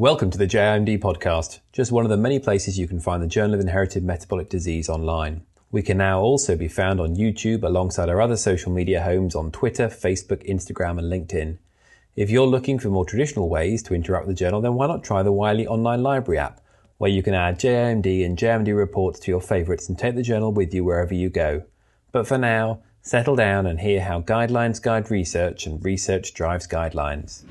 Welcome to the JIMD podcast, just one of the many places you can find the Journal of Inherited Metabolic Disease online. We can now also be found on YouTube alongside our other social media homes on Twitter, Facebook, Instagram, and LinkedIn. If you're looking for more traditional ways to interact with the journal, then why not try the Wiley Online Library app, where you can add JIMD and JIMD reports to your favourites and take the journal with you wherever you go. But for now, settle down and hear how guidelines guide research and research drives guidelines.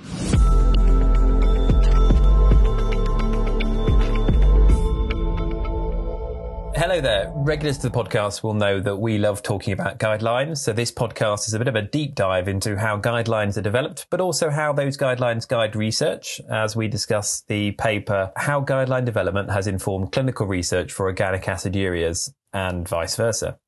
Hello there. Regulars to the podcast will know that we love talking about guidelines. So this podcast is a bit of a deep dive into how guidelines are developed, but also how those guidelines guide research as we discuss the paper, how guideline development has informed clinical research for organic acidurias and vice versa.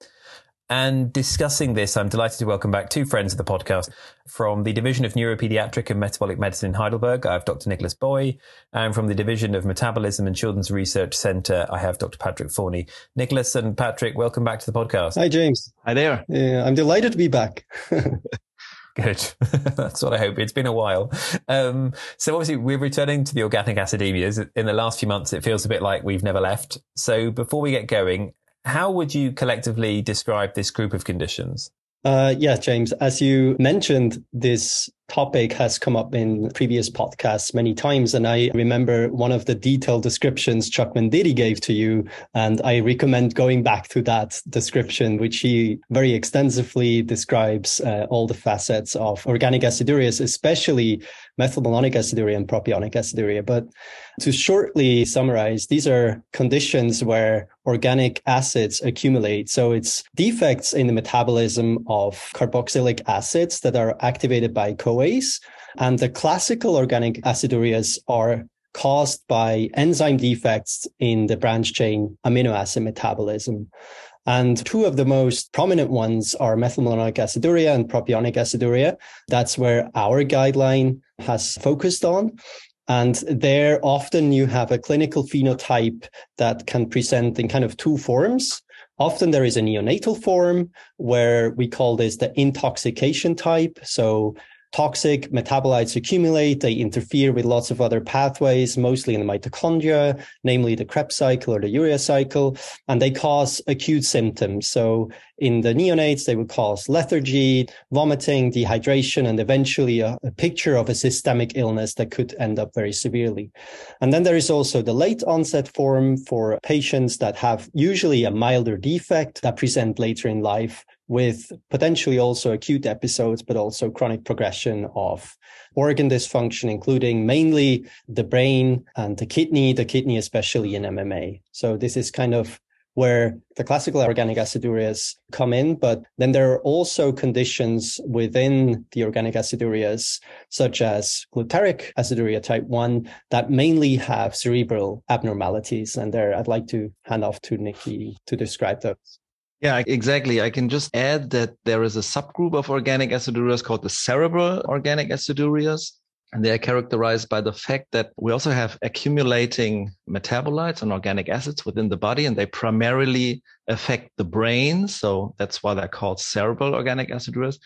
And discussing this, I'm delighted to welcome back two friends of the podcast from the Division of Neuropediatric and Metabolic Medicine in Heidelberg. I have Dr. Nikolas Boy, and from the Division of Metabolism and Children's Research Centre, I have Dr. Patrick Forny. Nikolas and Patrick, welcome back to the podcast. Hi, James. Hi there. Yeah, I'm delighted to be back. Good. That's what I hope. It's been a while. Um, so obviously we're returning to the organic acidemias. In the last few months, it feels a bit like we've never left. So before we get going, how would you collectively describe this group of conditions? Uh, yeah, James, as you mentioned, this topic has come up in previous podcasts many times. And I remember one of the detailed descriptions Chuck Venditti gave to you. And I recommend going back to that description, which he very extensively describes uh, all the facets of organic aciduria, especially methylmalonic aciduria and propionic aciduria. But to shortly summarize, these are conditions where organic acids accumulate. So it's defects in the metabolism of carboxylic acids that are activated by CoA and the classical organic acidurias are caused by enzyme defects in the branch chain amino acid metabolism. And two of the most prominent ones are methylmalonic aciduria and propionic aciduria. That's where our guideline has focused on. And there often you have a clinical phenotype that can present in kind of two forms. Often there is a neonatal form where we call this the intoxication type. So toxic metabolites accumulate. They interfere with lots of other pathways, mostly in the mitochondria, namely the Krebs cycle or the urea cycle, and they cause acute symptoms. So in the neonates, they would cause lethargy, vomiting, dehydration, and eventually a, a picture of a systemic illness that could end up very severely. And then there is also the late onset form for patients that have usually a milder defect that present later in life with potentially also acute episodes, but also chronic progression of organ dysfunction, including mainly the brain and the kidney, the kidney, especially in MMA. So this is kind of where the classical organic acidurias come in, but then there are also conditions within the organic acidurias, such as glutaric aciduria type 1, that mainly have cerebral abnormalities. And there I'd like to hand off to Nikki to describe those. Yeah, exactly. I can just add that there is a subgroup of organic acidurias called the cerebral organic acidurias. And they are characterized by the fact that we also have accumulating metabolites and organic acids within the body, and they primarily affect the brain. So that's why they're called cerebral organic acidurias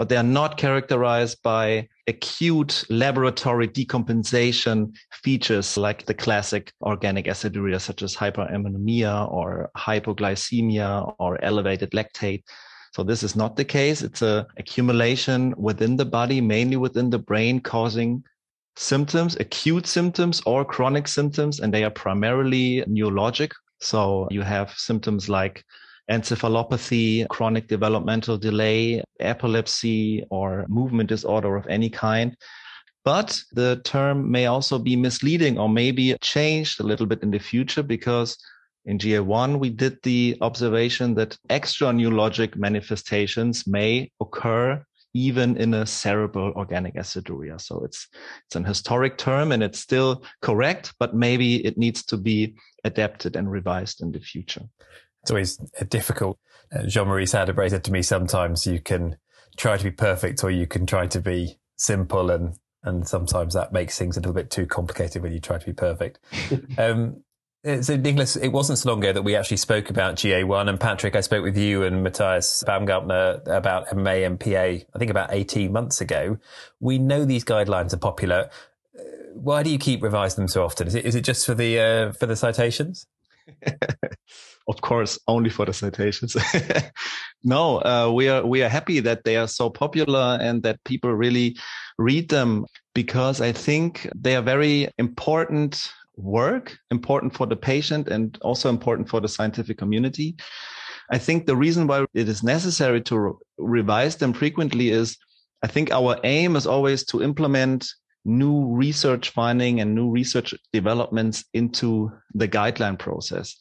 but they are not characterized by acute laboratory decompensation features like the classic organic aciduria, such as hyperammonemia or hypoglycemia or elevated lactate. So this is not the case. It's a accumulation within the body, mainly within the brain, causing symptoms, acute symptoms or chronic symptoms, and they are primarily neurologic. So you have symptoms like encephalopathy, chronic developmental delay, epilepsy, or movement disorder of any kind. But the term may also be misleading or maybe changed a little bit in the future because in GA1, we did the observation that extra neurologic manifestations may occur even in a cerebral organic aciduria. So it's, it's an historic term and it's still correct, but maybe it needs to be adapted and revised in the future it's always difficult. Uh, Jean-Marie Saudubray said to me sometimes you can try to be perfect or you can try to be simple and and sometimes that makes things a little bit too complicated when you try to be perfect. um, uh, so Nikolas, it wasn't so long ago that we actually spoke about GA1 and Patrick, I spoke with you and Matthias Baumgartner about MMA and PA, I think about 18 months ago. We know these guidelines are popular why do you keep revising them so often? Is it is it just for the uh, for the citations? of course, only for the citations. no, uh, we are we are happy that they are so popular and that people really read them because I think they are very important work, important for the patient and also important for the scientific community. I think the reason why it is necessary to re- revise them frequently is I think our aim is always to implement new research finding and new research developments into the guideline process.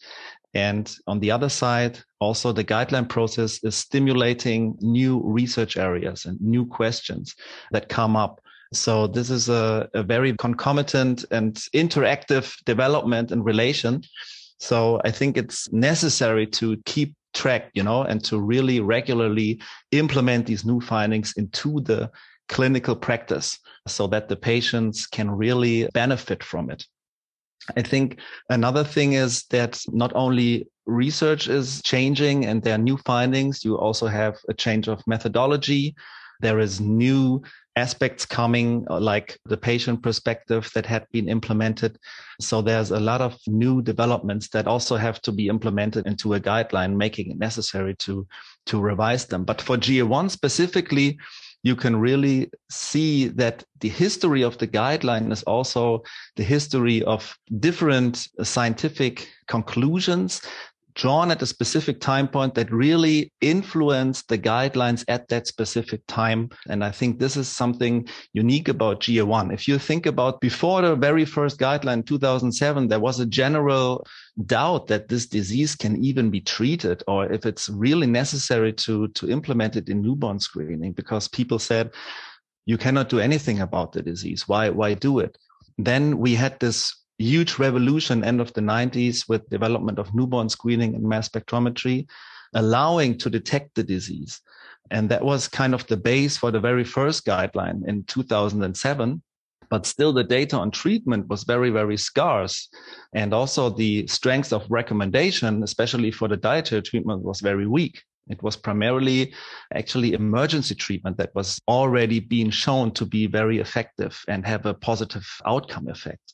And on the other side, also the guideline process is stimulating new research areas and new questions that come up. So this is a, a very concomitant and interactive development and relation. So I think it's necessary to keep track, you know, and to really regularly implement these new findings into the clinical practice so that the patients can really benefit from it. I think another thing is that not only research is changing and there are new findings, you also have a change of methodology. There is new aspects coming, uh, like the patient perspective that had been implemented. So there's a lot of new developments that also have to be implemented into a guideline, making it necessary to, to revise them. But for GA1 specifically, you can really see that the history of the guideline is also the history of different scientific conclusions drawn at a specific time point that really influenced the guidelines at that specific time. And I think this is something unique about GA1. If you think about before the very first guideline, 2007, there was a general doubt that this disease can even be treated or if it's really necessary to, to implement it in newborn screening because people said, you cannot do anything about the disease. Why, why do it? Then we had this huge revolution end of the 90s with development of newborn screening and mass spectrometry allowing to detect the disease. And that was kind of the base for the very first guideline in 2007 but still the data on treatment was very very scarce. And also the strength of recommendation especially for the dietary treatment was very weak it was primarily actually emergency treatment that was already being shown to be very effective and have a positive outcome effect.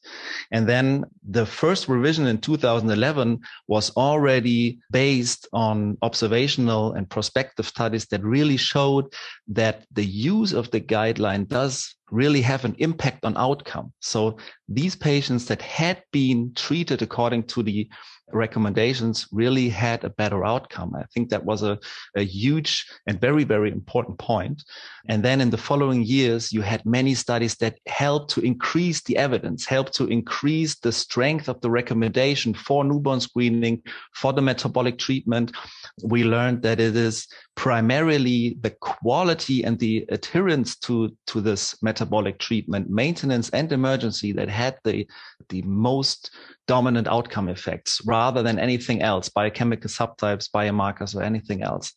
And then the first revision in 2011 was already based on observational and prospective studies that really showed that the use of the guideline does really have an impact on outcome. So these patients that had been treated according to the recommendations really had a better outcome. I think that was a, a huge and very, very important point. And then in the following years, you had many studies that helped to increase the evidence, helped to increase the strength of the recommendation for newborn screening, for the metabolic treatment. We learned that it is primarily the quality and the adherence to, to this metabolic treatment, maintenance and emergency that had the, the most dominant outcome effects rather than anything else, biochemical subtypes, biomarkers, or anything else.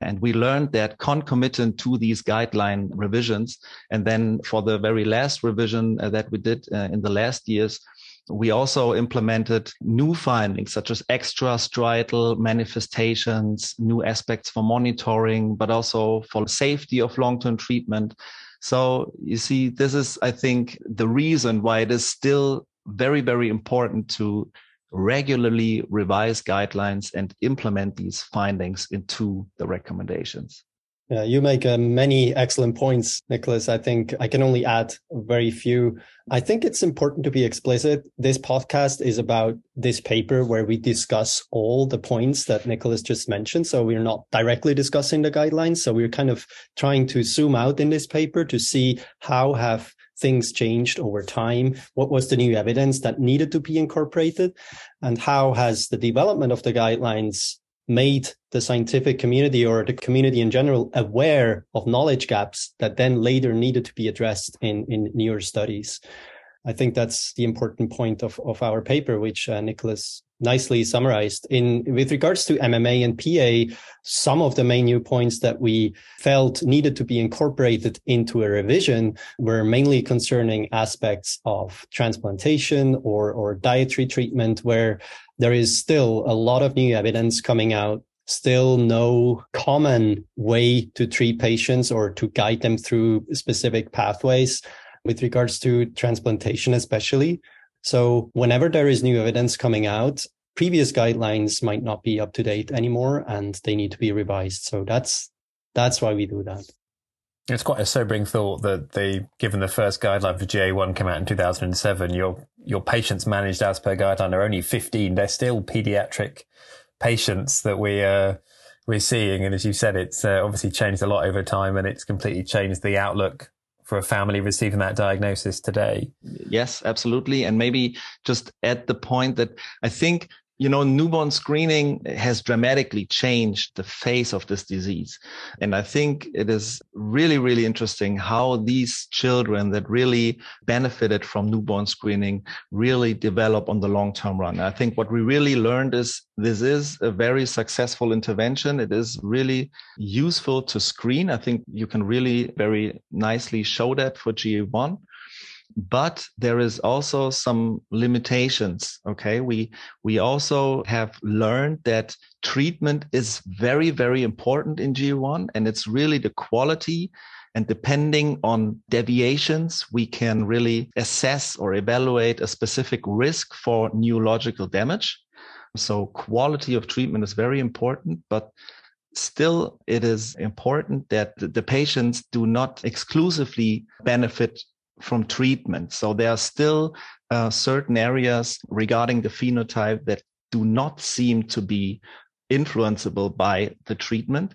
And we learned that concomitant to these guideline revisions, and then for the very last revision uh, that we did uh, in the last years, we also implemented new findings such as extrastriatal manifestations, new aspects for monitoring, but also for safety of long-term treatment. So you see, this is, I think, the reason why it is still very, very important to regularly revise guidelines and implement these findings into the recommendations. Yeah, you make uh, many excellent points, Nikolas. I think I can only add very few. I think it's important to be explicit. This podcast is about this paper where we discuss all the points that Nikolas just mentioned. So we're not directly discussing the guidelines. So we're kind of trying to zoom out in this paper to see how have things changed over time? What was the new evidence that needed to be incorporated? And how has the development of the guidelines made the scientific community or the community in general aware of knowledge gaps that then later needed to be addressed in, in newer studies? I think that's the important point of, of our paper, which uh, Nikolas nicely summarized. In with regards to MMA and PA, some of the main new points that we felt needed to be incorporated into a revision were mainly concerning aspects of transplantation or or dietary treatment, where there is still a lot of new evidence coming out still no common way to treat patients or to guide them through specific pathways with regards to transplantation, especially. So whenever there is new evidence coming out, previous guidelines might not be up to date anymore and they need to be revised. So that's that's why we do that. It's quite a sobering thought that they, given the first guideline for GA1 came out in 2007, your your patients managed as per guideline are only 15. They're still pediatric patients that we uh, we're seeing, and as you said, it's uh, obviously changed a lot over time, and it's completely changed the outlook for a family receiving that diagnosis today. Yes, absolutely, and maybe just at the point that I think you know, newborn screening has dramatically changed the face of this disease. And I think it is really, really interesting how these children that really benefited from newborn screening really develop on the long term run. I think what we really learned is this is a very successful intervention. It is really useful to screen. I think you can really very nicely show that for GA1 but there is also some limitations okay? We we also have learned that treatment is very very important in GA1 and it's really the quality and depending on deviations we can really assess or evaluate a specific risk for neurological damage. So quality of treatment is very important but still it is important that the patients do not exclusively benefit from treatment. So there are still uh, certain areas regarding the phenotype that do not seem to be influenceable by the treatment.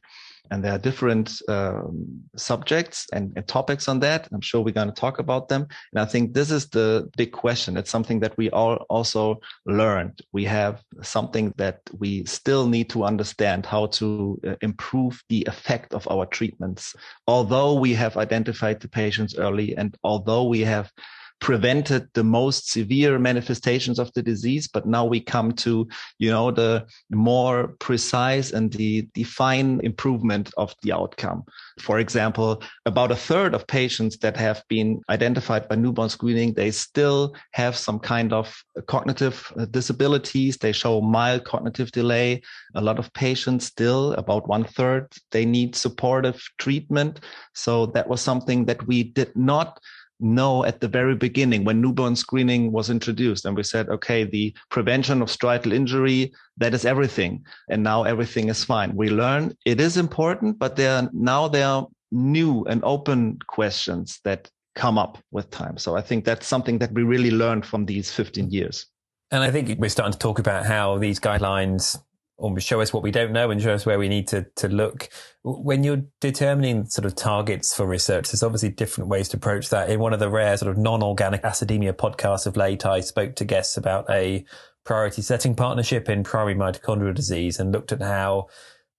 And there are different um, subjects and, and, topics on that. I'm sure we're going to talk about them. And I think this is the big question. It's something that we all also learned. We have something that we still need to understand how to uh, improve the effect of our treatments. Although we have identified the patients early and although we have prevented the most severe manifestations of the disease. But now we come to, you know, the more precise and the defined improvement of the outcome. For example, about a third of patients that have been identified by newborn screening, they still have some kind of cognitive disabilities. They show mild cognitive delay. A lot of patients still, about one third, they need supportive treatment. So that was something that we did not know at the very beginning when newborn screening was introduced and we said okay the prevention of striatal injury that is everything. And now everything is fine. We learn it is important but there are now there are new and open questions that come up with time. So i think that's something that we really learned from these 15 years. And i think we're starting to talk about how these guidelines or show us what we don't know and show us where we need to, to look. When you're determining sort of targets for research, there's obviously different ways to approach that. In one of the rare sort of non-organic acidemia podcasts of late, I spoke to guests about a priority setting partnership in primary mitochondrial disease and looked at how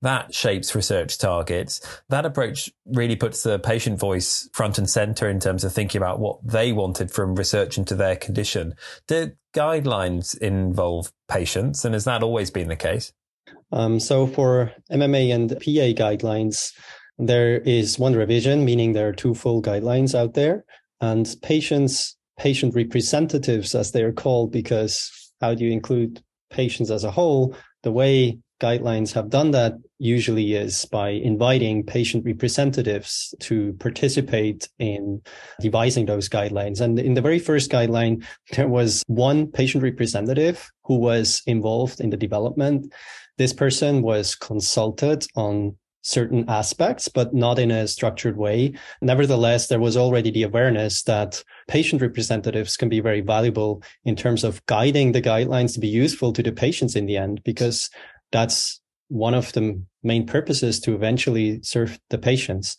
that shapes research targets. That approach really puts the patient voice front and center in terms of thinking about what they wanted from research into their condition. Do guidelines involve patients? And has that always been the case? Um, so for MMA and PA guidelines, there is one revision, meaning there are two full guidelines out there, and patients, patient representatives, as they are called, because how do you include patients as a whole? The way guidelines have done that usually is by inviting patient representatives to participate in devising those guidelines. And in the very first guideline, there was one patient representative who was involved in the development this person was consulted on certain aspects, but not in a structured way. Nevertheless, there was already the awareness that patient representatives can be very valuable in terms of guiding the guidelines to be useful to the patients in the end, because that's one of the main purposes to eventually serve the patients.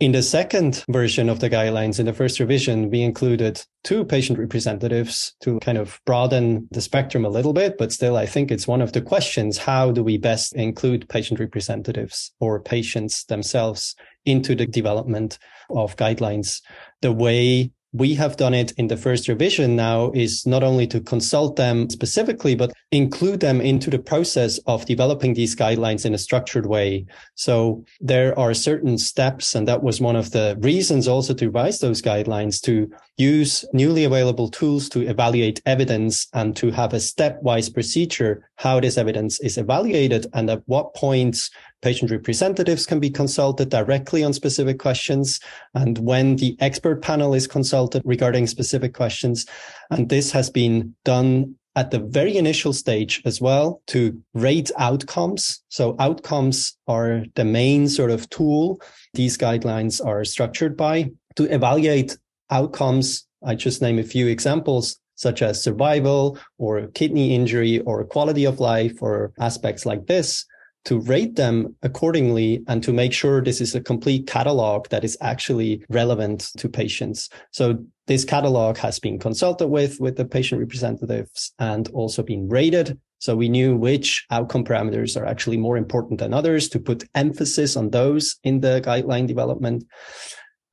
In the second version of the guidelines, in the first revision, we included two patient representatives to kind of broaden the spectrum a little bit. But still, I think it's one of the questions. How do we best include patient representatives or patients themselves into the development of guidelines? The way we have done it in the first revision now is not only to consult them specifically, but include them into the process of developing these guidelines in a structured way. So there are certain steps. And that was one of the reasons also to revise those guidelines to use newly available tools to evaluate evidence and to have a stepwise procedure, how this evidence is evaluated and at what points patient representatives can be consulted directly on specific questions and when the expert panel is consulted regarding specific questions. And this has been done at the very initial stage as well to rate outcomes. So outcomes are the main sort of tool these guidelines are structured by to evaluate outcomes. I just name a few examples such as survival or kidney injury or quality of life or aspects like this to rate them accordingly and to make sure this is a complete catalog that is actually relevant to patients. So this catalog has been consulted with, with the patient representatives and also been rated. So we knew which outcome parameters are actually more important than others to put emphasis on those in the guideline development.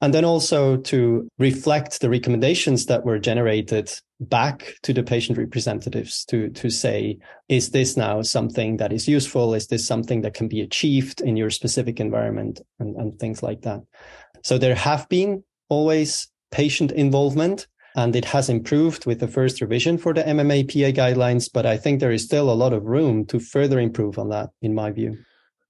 And then also to reflect the recommendations that were generated back to the patient representatives to, to say, is this now something that is useful? Is this something that can be achieved in your specific environment and, and things like that? So there have been always patient involvement and it has improved with the first revision for the MMAPA guidelines, but I think there is still a lot of room to further improve on that, in my view.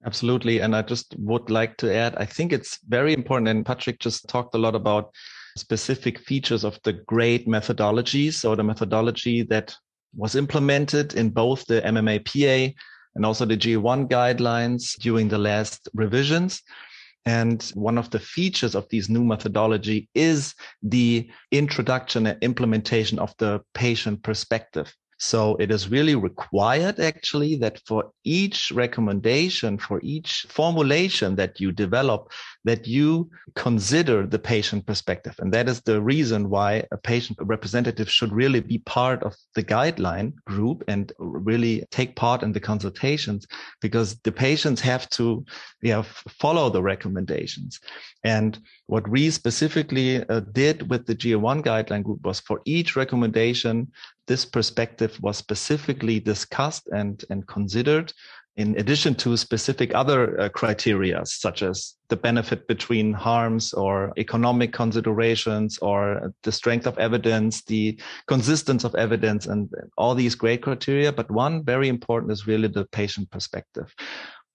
Absolutely. And I just would like to add, I think it's very important. And Patrick just talked a lot about specific features of the GRADE methodology. So the methodology that was implemented in both the MMAPA and also the GA1 guidelines during the last revisions. And one of the features of these new methodology is the introduction and implementation of the patient perspective. So it is really required actually that for each recommendation, for each formulation that you develop, that you consider the patient perspective. And that is the reason why a patient representative should really be part of the guideline group and really take part in the consultations because the patients have to you know, follow the recommendations. And what we specifically uh, did with the GA1 guideline group was for each recommendation, this perspective was specifically discussed and, and considered in addition to specific other uh, criteria such as the benefit between harms or economic considerations or the strength of evidence the consistency of evidence and all these GRADE criteria. But one very important is really the patient perspective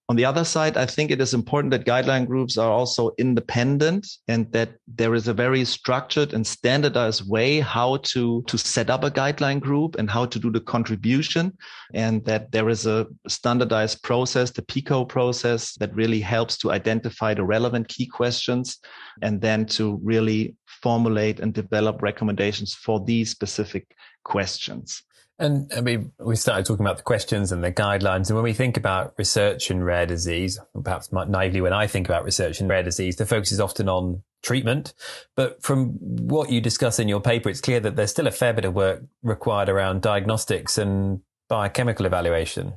on the other side, I think it is important that guideline groups are also independent and that there is a very structured and standardized way how to, to set up a guideline group and how to do the contribution. And that there is a standardized process, the PICO process that really helps to identify the relevant key questions and then to really formulate and develop recommendations for these specific questions. And I mean, we started talking about the questions and the guidelines. And when we think about research in rare disease, perhaps naively when I think about research in rare disease, the focus is often on treatment. But from what you discuss in your paper, it's clear that there's still a fair bit of work required around diagnostics and biochemical evaluation.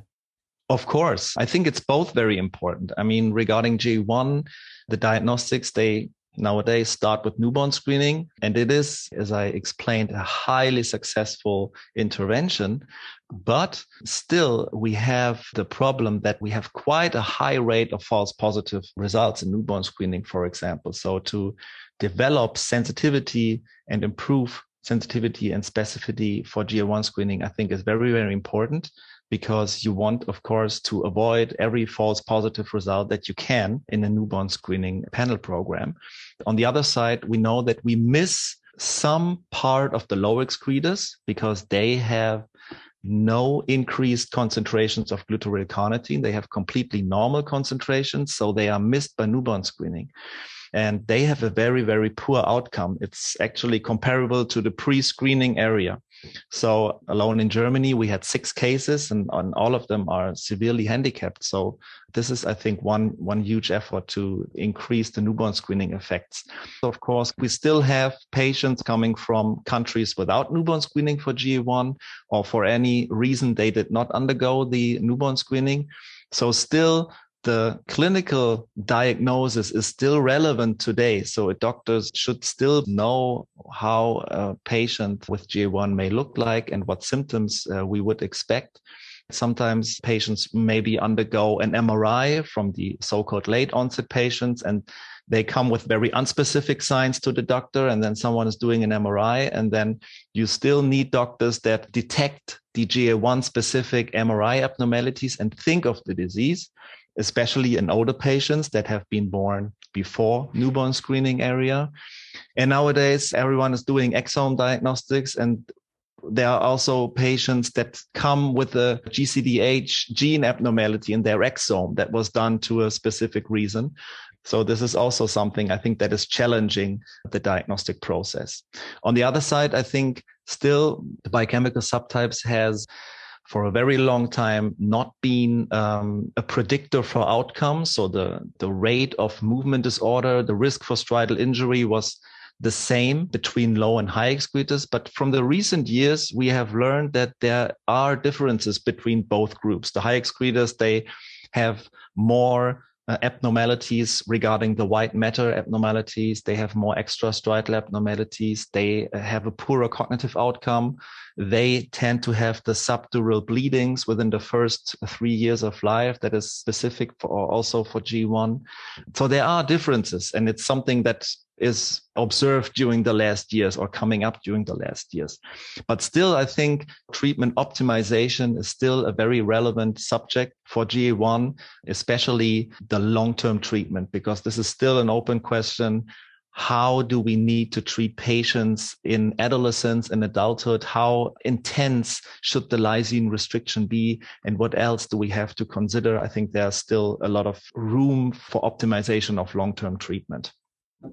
Of course. I think it's both very important. I mean, regarding GA1, the diagnostics, they nowadays start with newborn screening. And it is, as I explained, a highly successful intervention. But still, we have the problem that we have quite a high rate of false positive results in newborn screening, for example. So to develop sensitivity and improve sensitivity and specificity for GA1 screening, I think is very, very important because you want, of course, to avoid every false positive result that you can in a newborn screening panel program. On the other side, we know that we miss some part of the low excretors because they have no increased concentrations of glutaryl carnitine. They have completely normal concentrations, so they are missed by newborn screening and they have a very, very poor outcome. It's actually comparable to the pre-screening area. So alone in Germany, we had six cases and, and all of them are severely handicapped. So this is, I think, one, one huge effort to increase the newborn screening effects. So of course, we still have patients coming from countries without newborn screening for GA1 or for any reason they did not undergo the newborn screening. So still the clinical diagnosis is still relevant today. So doctors should still know how a patient with GA1 may look like and what symptoms uh, we would expect. Sometimes patients maybe undergo an MRI from the so-called late onset patients and they come with very unspecific signs to the doctor and then someone is doing an MRI and then you still need doctors that detect the GA1 specific MRI abnormalities and think of the disease especially in older patients that have been born before newborn screening area. And nowadays, everyone is doing exome diagnostics and there are also patients that come with a GCDH gene abnormality in their exome that was done to a specific reason. So this is also something I think that is challenging the diagnostic process. On the other side, I think still the biochemical subtypes has for a very long time not been um, a predictor for outcomes. So the, the rate of movement disorder, the risk for striatal injury was the same between low and high excretors. But from the recent years, we have learned that there are differences between both groups. The high excretors, they have more uh, abnormalities regarding the white matter abnormalities. They have more extra extrastriatal abnormalities. They uh, have a poorer cognitive outcome. They tend to have the subdural bleedings within the first three years of life. That is specific for also for GA1. So there are differences and it's something that is observed during the last years or coming up during the last years. But still, I think treatment optimization is still a very relevant subject for GA1, especially the long-term treatment, because this is still an open question. How do we need to treat patients in adolescence and adulthood? How intense should the lysine restriction be? And what else do we have to consider? I think there's still a lot of room for optimization of long-term treatment.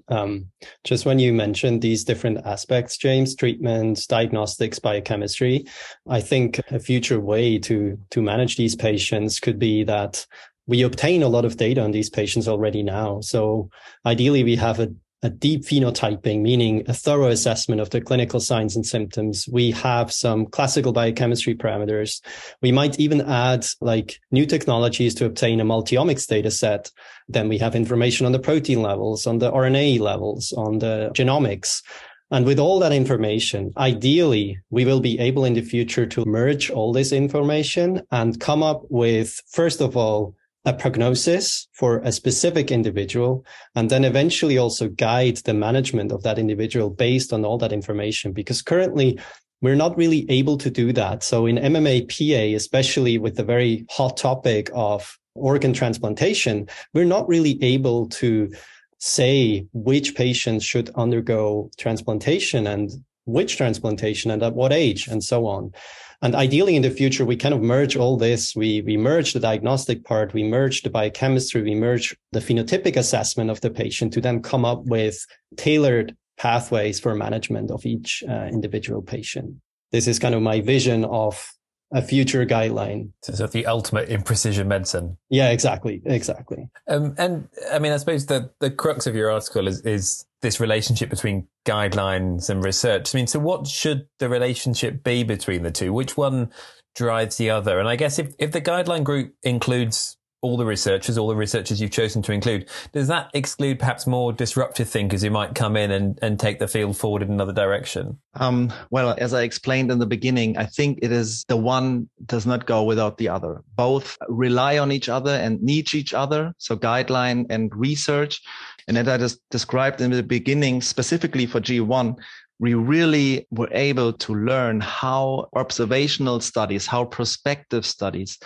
Um, just when you mentioned these different aspects, James, treatment, diagnostics, biochemistry, I think a future way to to manage these patients could be that we obtain a lot of data on these patients already now. So ideally, we have a a deep phenotyping, meaning a thorough assessment of the clinical signs and symptoms. We have some classical biochemistry parameters. We might even add like new technologies to obtain a multiomics data set. Then we have information on the protein levels, on the RNA levels, on the genomics. And with all that information, ideally, we will be able in the future to merge all this information and come up with, first of all, a prognosis for a specific individual and then eventually also guide the management of that individual based on all that information because currently we're not really able to do that. So in mma pa especially with the very hot topic of organ transplantation we're not really able to say which patients should undergo transplantation and which transplantation and at what age and so on and ideally in the future, we kind of merge all this. We, we merge the diagnostic part, we merge the biochemistry, we merge the phenotypic assessment of the patient to then come up with tailored pathways for management of each uh, individual patient. This is kind of my vision of a future guideline. So the ultimate in precision medicine. Yeah, exactly, exactly. Um, and I mean, I suppose the the crux of your article is is this relationship between guidelines and research. I mean, so what should the relationship be between the two? Which one drives the other? And I guess if if the guideline group includes all the researchers, all the researchers you've chosen to include, does that exclude perhaps more disruptive thinkers who might come in and, and take the field forward in another direction? Um, well, as I explained in the beginning, I think it is the one does not go without the other. Both rely on each other and need each other. So guideline and research. And as I just described in the beginning, specifically for GA1, we really were able to learn how observational studies, how prospective studies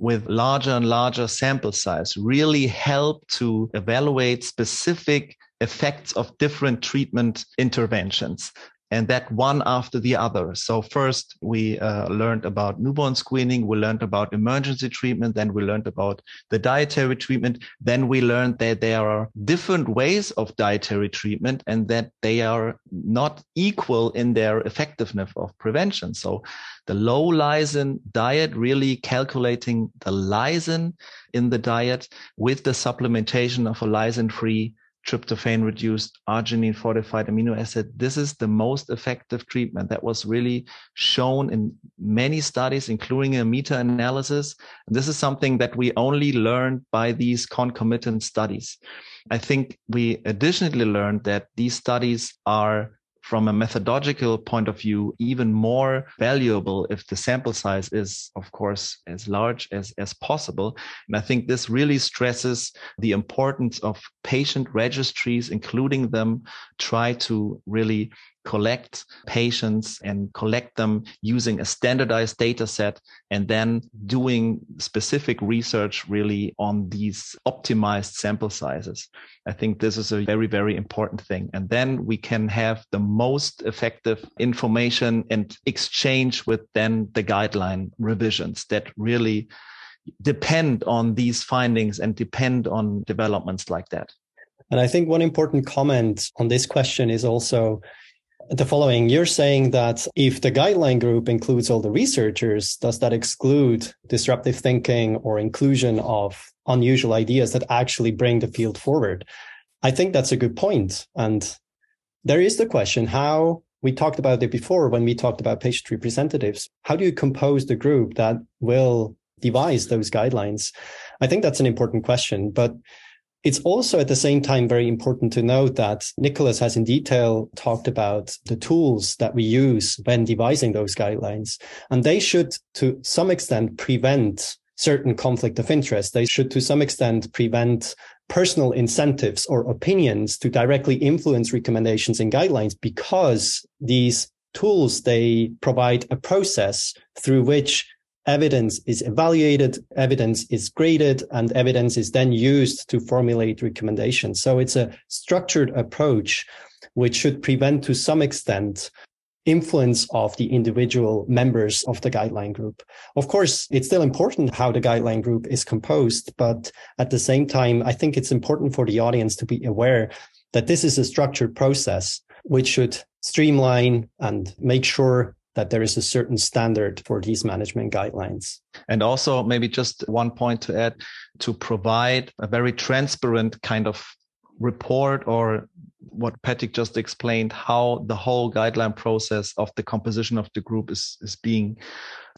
with larger and larger sample size really help to evaluate specific effects of different treatment interventions and that one after the other. So first we uh, learned about newborn screening, we learned about emergency treatment, then we learned about the dietary treatment, then we learned that there are different ways of dietary treatment and that they are not equal in their effectiveness of prevention. So the low lysine diet, really calculating the lysine in the diet with the supplementation of a lysine free tryptophan reduced arginine fortified amino acid. This is the most effective treatment that was really shown in many studies, including a meta analysis. And this is something that we only learned by these concomitant studies. I think we additionally learned that these studies are from a methodological point of view even more valuable if the sample size is of course as large as as possible. And i think this really stresses the importance of patient registries including them try to really collect patients and collect them using a standardized data set and then doing specific research really on these optimized sample sizes. I think this is a very, very important thing. And then we can have the most effective information and exchange with then the guideline revisions that really depend on these findings and depend on developments like that. And I think one important comment on this question is also the following. You're saying that if the guideline group includes all the researchers, does that exclude disruptive thinking or inclusion of unusual ideas that actually bring the field forward? I think that's a good point. And there is the question how we talked about it before when we talked about patient representatives. How do you compose the group that will devise those guidelines? I think that's an important question. But it's also at the same time very important to note that Nikolas has in detail talked about the tools that we use when devising those guidelines. And they should, to some extent, prevent certain conflict of interest. They should, to some extent, prevent personal incentives or opinions to directly influence recommendations and guidelines because these tools, they provide a process through which evidence is evaluated, evidence is graded, and evidence is then used to formulate recommendations. So it's a structured approach which should prevent to some extent influence of the individual members of the guideline group. Of course, it's still important how the guideline group is composed, but at the same time, I think it's important for the audience to be aware that this is a structured process which should streamline and make sure that there is a certain standard for these management guidelines. And also, maybe just one point to add to provide a very transparent kind of report or what Patrick just explained, how the whole guideline process of the composition of the group is, is being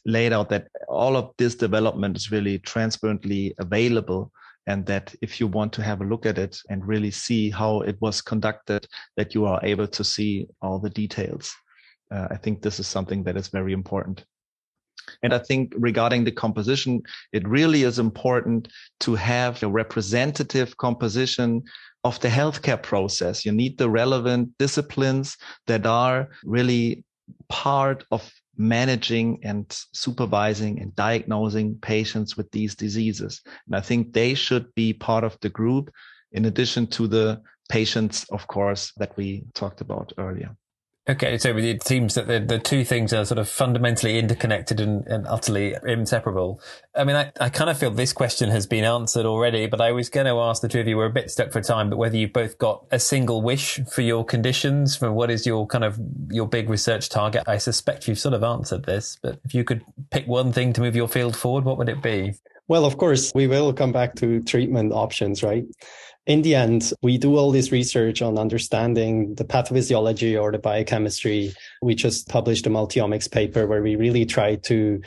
laid out, that all of this development is really transparently available. And that if you want to have a look at it and really see how it was conducted, that you are able to see all the details uh, I think this is something that is very important. And I think regarding the composition, it really is important to have a representative composition of the healthcare process. You need the relevant disciplines that are really part of managing and supervising and diagnosing patients with these diseases. And I think they should be part of the group in addition to the patients, of course, that we talked about earlier. Okay, so it seems that the, the two things are sort of fundamentally interconnected and, and utterly inseparable. I mean, I, I kind of feel this question has been answered already, but I was going to ask the two of you, we're a bit stuck for time, but whether you've both got a single wish for your conditions, for what is your kind of, your big research target. I suspect you've sort of answered this, but if you could pick one thing to move your field forward, what would it be? Well, of course, we will come back to treatment options, right? In the end, we do all this research on understanding the pathophysiology or the biochemistry. We just published a multiomics paper where we really try to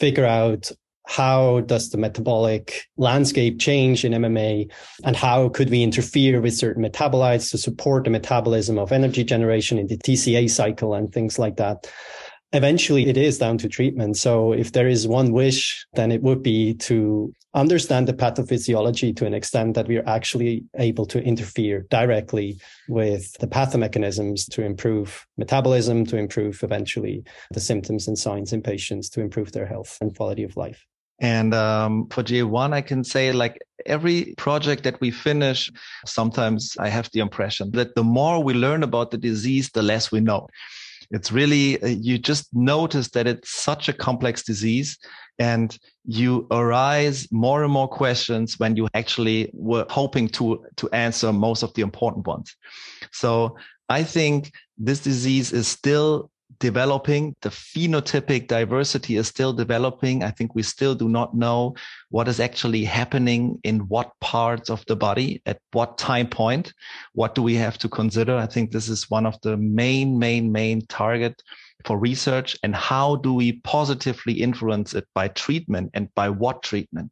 figure out how does the metabolic landscape change in MMA and how could we interfere with certain metabolites to support the metabolism of energy generation in the TCA cycle and things like that eventually it is down to treatment. So if there is one wish, then it would be to understand the pathophysiology to an extent that we are actually able to interfere directly with the pathomechanisms to improve metabolism, to improve eventually the symptoms and signs in patients, to improve their health and quality of life. And um, for GA1, I can say like every project that we finish, sometimes I have the impression that the more we learn about the disease, the less we know. It's really, uh, you just notice that it's such a complex disease and you arise more and more questions when you actually were hoping to, to answer most of the important ones. So I think this disease is still developing. The phenotypic diversity is still developing. I think we still do not know what is actually happening in what parts of the body at what time point. What do we have to consider? I think this is one of the main, main, main target for research and how do we positively influence it by treatment and by what treatment?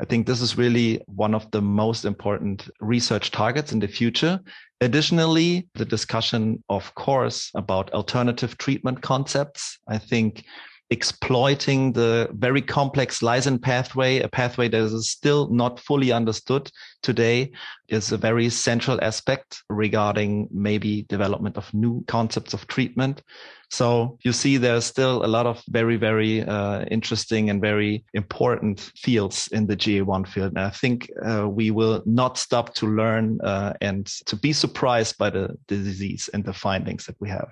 I think this is really one of the most important research targets in the future. Additionally, the discussion, of course, about alternative treatment concepts, I think exploiting the very complex lysine pathway, a pathway that is still not fully understood today, is a very central aspect regarding maybe development of new concepts of treatment. So you see, there's still a lot of very, very uh, interesting and very important fields in the GA1 field. And I think uh, we will not stop to learn uh, and to be surprised by the, the disease and the findings that we have.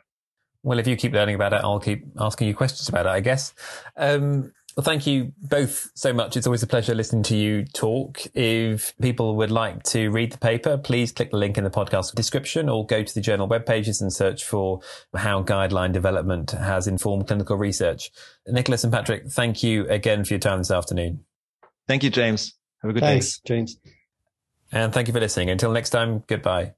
Well, if you keep learning about it, I'll keep asking you questions about it, I guess. Um, well, thank you both so much. It's always a pleasure listening to you talk. If people would like to read the paper, please click the link in the podcast description or go to the journal web pages and search for how guideline development has informed clinical research. Nikolas and Patrick, thank you again for your time this afternoon. Thank you, James. Have a good Thanks, day. James. And thank you for listening. Until next time, goodbye.